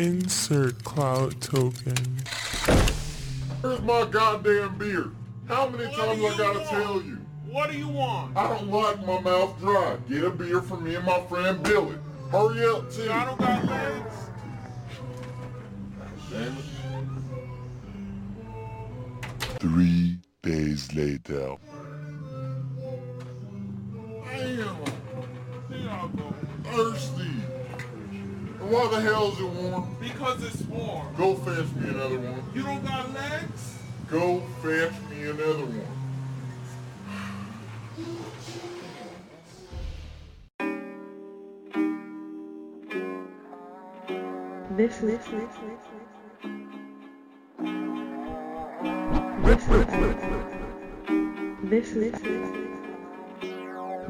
Insert cloud token. Where's my goddamn beer? How many What times I gotta want? tell you? What do you want? I don't like my mouth dry. Get a beer for me and my friend Billy. Hurry up, too. I don't got legs. Damn it. Three days later. Damn, Here y'all go. thirsty. And why the hell is it warm? Because it's warm. Go fetch me another one. You don't got legs? Go fetch me another one. This is this is this is this is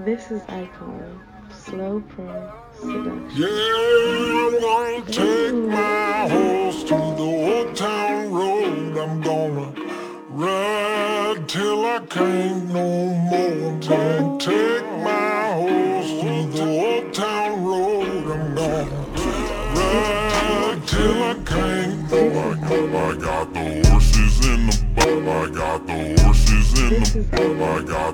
this is icon slow pro seduction. Yeah, can't no more. Gonna take my horse to the old town road. I'm gonna ride till I can't oh, no more. I got the horses in the back. I got the horses in the is I got